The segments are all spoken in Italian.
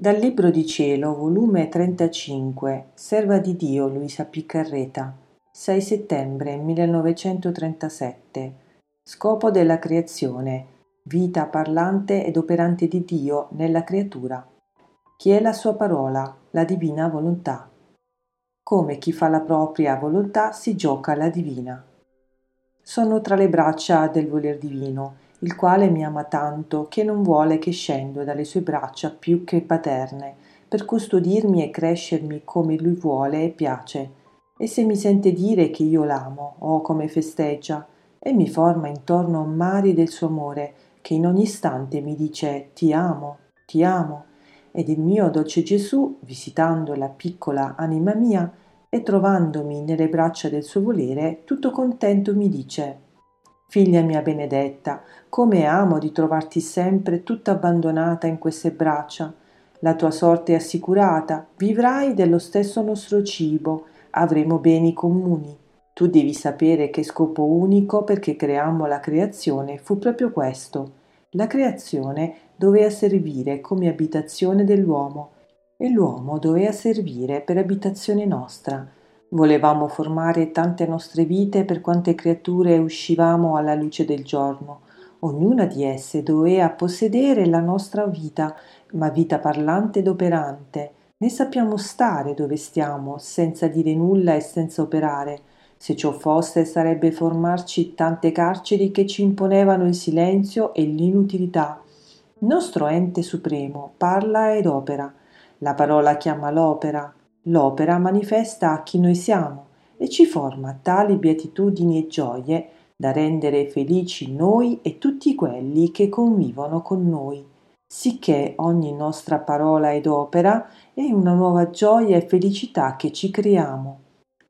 Dal Libro di Cielo, volume 35, Serva di Dio Luisa Piccarreta, 6 settembre 1937. Scopo della creazione, vita parlante ed operante di Dio nella creatura. Chi è la sua parola, la divina volontà. Come chi fa la propria volontà si gioca la divina. Sono tra le braccia del voler divino il quale mi ama tanto che non vuole che scendo dalle sue braccia più che paterne, per custodirmi e crescermi come lui vuole e piace. E se mi sente dire che io l'amo, oh come festeggia, e mi forma intorno mari del suo amore, che in ogni istante mi dice ti amo, ti amo. Ed il mio dolce Gesù, visitando la piccola anima mia e trovandomi nelle braccia del suo volere, tutto contento mi dice Figlia mia benedetta, come amo di trovarti sempre tutta abbandonata in queste braccia. La tua sorte è assicurata, vivrai dello stesso nostro cibo, avremo beni comuni. Tu devi sapere che scopo unico perché creammo la creazione fu proprio questo. La creazione doveva servire come abitazione dell'uomo e l'uomo doveva servire per abitazione nostra. Volevamo formare tante nostre vite per quante creature uscivamo alla luce del giorno. Ognuna di esse doveva possedere la nostra vita, ma vita parlante ed operante. Ne sappiamo stare dove stiamo, senza dire nulla e senza operare. Se ciò fosse, sarebbe formarci tante carceri che ci imponevano il silenzio e l'inutilità. Il nostro ente supremo parla ed opera. La parola chiama l'opera, L'opera manifesta chi noi siamo e ci forma tali beatitudini e gioie da rendere felici noi e tutti quelli che convivono con noi, sicché ogni nostra parola ed opera è una nuova gioia e felicità che ci creiamo.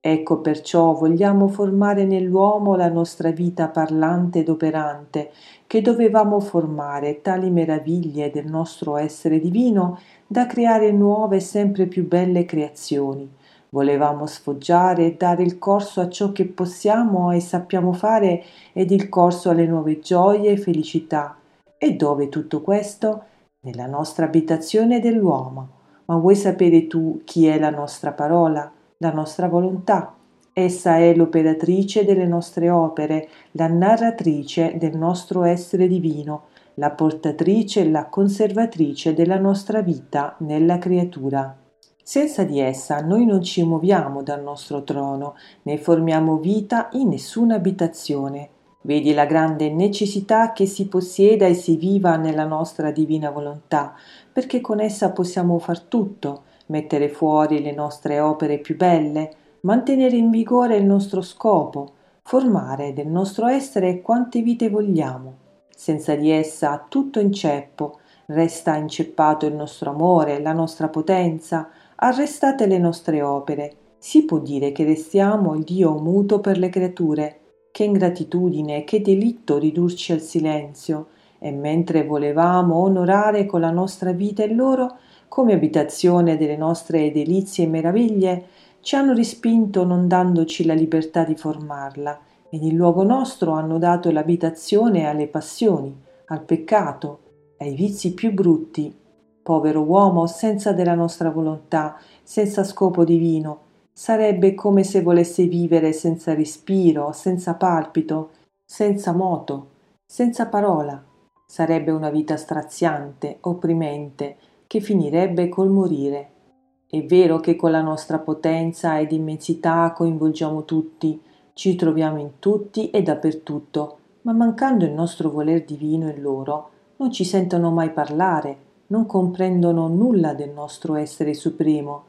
Ecco perciò vogliamo formare nell'uomo la nostra vita parlante ed operante, che dovevamo formare tali meraviglie del nostro essere divino da creare nuove e sempre più belle creazioni. Volevamo sfoggiare e dare il corso a ciò che possiamo e sappiamo fare ed il corso alle nuove gioie e felicità. E dove tutto questo? Nella nostra abitazione dell'uomo. Ma vuoi sapere tu chi è la nostra parola, la nostra volontà? Essa è l'operatrice delle nostre opere, la narratrice del nostro essere divino, la portatrice e la conservatrice della nostra vita nella creatura. Senza di essa noi non ci muoviamo dal nostro trono, né formiamo vita in nessuna abitazione. Vedi la grande necessità che si possieda e si viva nella nostra divina volontà, perché con essa possiamo far tutto, mettere fuori le nostre opere più belle, mantenere in vigore il nostro scopo, formare del nostro essere quante vite vogliamo senza di essa tutto inceppo, resta inceppato il nostro amore, la nostra potenza, arrestate le nostre opere. Si può dire che restiamo il Dio muto per le creature. Che ingratitudine, che delitto ridurci al silenzio. E mentre volevamo onorare con la nostra vita e loro, come abitazione delle nostre delizie e meraviglie, ci hanno rispinto non dandoci la libertà di formarla ed in luogo nostro hanno dato l'abitazione alle passioni, al peccato, ai vizi più brutti. Povero uomo, senza della nostra volontà, senza scopo divino, sarebbe come se volesse vivere senza respiro, senza palpito, senza moto, senza parola. Sarebbe una vita straziante, opprimente, che finirebbe col morire. È vero che con la nostra potenza ed immensità coinvolgiamo tutti, ci troviamo in tutti e dappertutto, ma mancando il nostro voler divino in loro, non ci sentono mai parlare, non comprendono nulla del nostro essere supremo,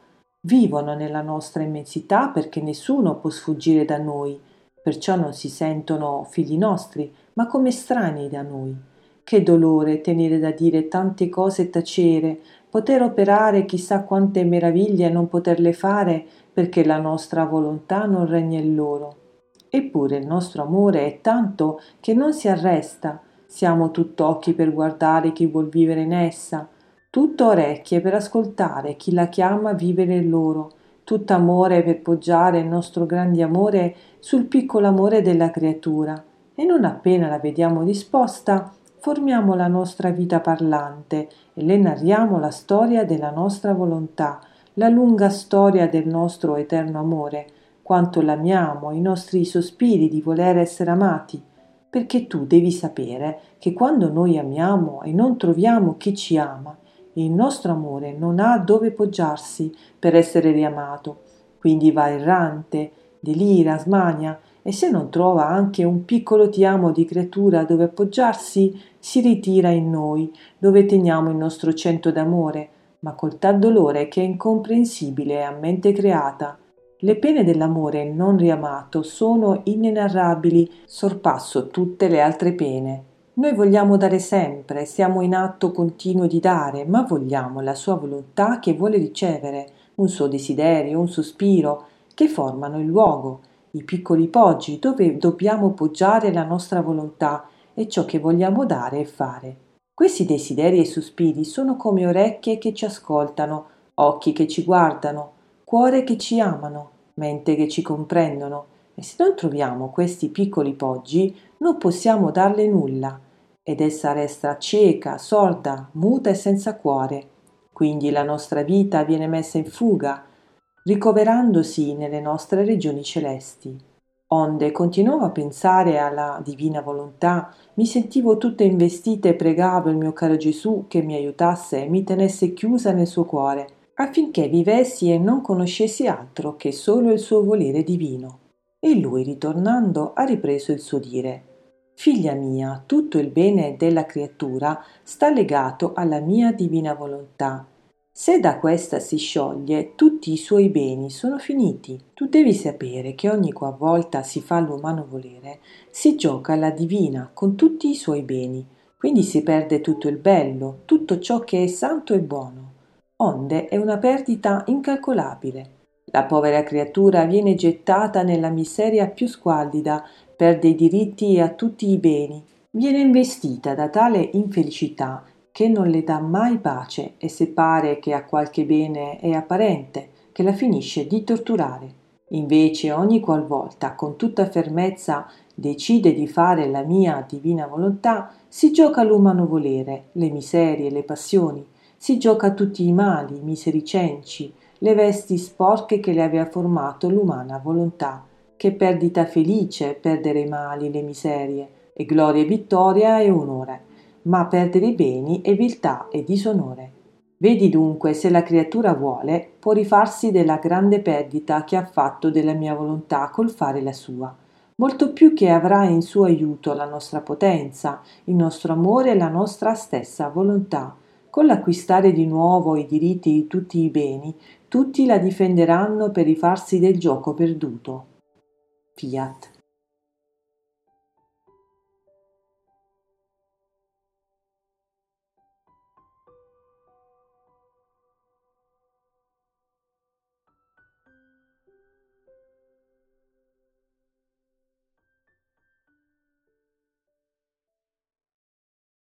vivono nella nostra immensità perché nessuno può sfuggire da noi, perciò non si sentono figli nostri, ma come estranei da noi. Che dolore tenere da dire tante cose e tacere, poter operare chissà quante meraviglie e non poterle fare perché la nostra volontà non regna in loro. Eppure il nostro amore è tanto che non si arresta. Siamo tutt'occhi per guardare chi vuol vivere in essa, tutto orecchie per ascoltare chi la chiama a vivere in loro, tutto amore per poggiare il nostro grande amore sul piccolo amore della creatura. E non appena la vediamo disposta, formiamo la nostra vita parlante e le narriamo la storia della nostra volontà, la lunga storia del nostro eterno amore, quanto l'amiamo, i nostri sospiri di voler essere amati, perché tu devi sapere che quando noi amiamo e non troviamo chi ci ama, il nostro amore non ha dove poggiarsi per essere riamato, quindi va errante, delira, smania, e se non trova anche un piccolo ti amo di creatura dove appoggiarsi, si ritira in noi, dove teniamo il nostro cento d'amore, ma col tal dolore che è incomprensibile a mente creata. Le pene dell'amore non riamato sono inenarrabili, sorpasso tutte le altre pene. Noi vogliamo dare sempre, siamo in atto continuo di dare, ma vogliamo la sua volontà che vuole ricevere, un suo desiderio, un sospiro, che formano il luogo, i piccoli poggi dove dobbiamo poggiare la nostra volontà e ciò che vogliamo dare e fare. Questi desideri e sospiri sono come orecchie che ci ascoltano, occhi che ci guardano, cuore che ci amano, mente che ci comprendono, e se non troviamo questi piccoli poggi non possiamo darle nulla, ed essa resta cieca, sorda, muta e senza cuore. Quindi la nostra vita viene messa in fuga, ricoverandosi nelle nostre regioni celesti. Onde continuavo a pensare alla divina volontà, mi sentivo tutta investita e pregavo il mio caro Gesù che mi aiutasse e mi tenesse chiusa nel suo cuore, affinché vivessi e non conoscessi altro che solo il suo volere divino. E lui, ritornando, ha ripreso il suo dire Figlia mia, tutto il bene della creatura sta legato alla mia divina volontà se da questa si scioglie, tutti i suoi beni sono finiti. Tu devi sapere che ogni qualvolta si fa l'umano volere, si gioca la divina con tutti i suoi beni, quindi si perde tutto il bello, tutto ciò che è santo e buono. Onde è una perdita incalcolabile. La povera creatura viene gettata nella miseria più squallida, perde i diritti a tutti i beni, viene investita da tale infelicità che non le dà mai pace e se pare che ha qualche bene è apparente, che la finisce di torturare. Invece ogni qualvolta con tutta fermezza decide di fare la mia divina volontà, si gioca l'umano volere, le miserie, le passioni, si gioca tutti i mali, i miseri cenci, le vesti sporche che le aveva formato l'umana volontà. Che perdita felice perdere i mali, le miserie, e gloria e vittoria e onore ma perdere i beni è viltà e disonore. Vedi dunque se la creatura vuole, può rifarsi della grande perdita che ha fatto della mia volontà col fare la sua, molto più che avrà in suo aiuto la nostra potenza, il nostro amore e la nostra stessa volontà. Con l'acquistare di nuovo i diritti di tutti i beni, tutti la difenderanno per rifarsi del gioco perduto. Fiat.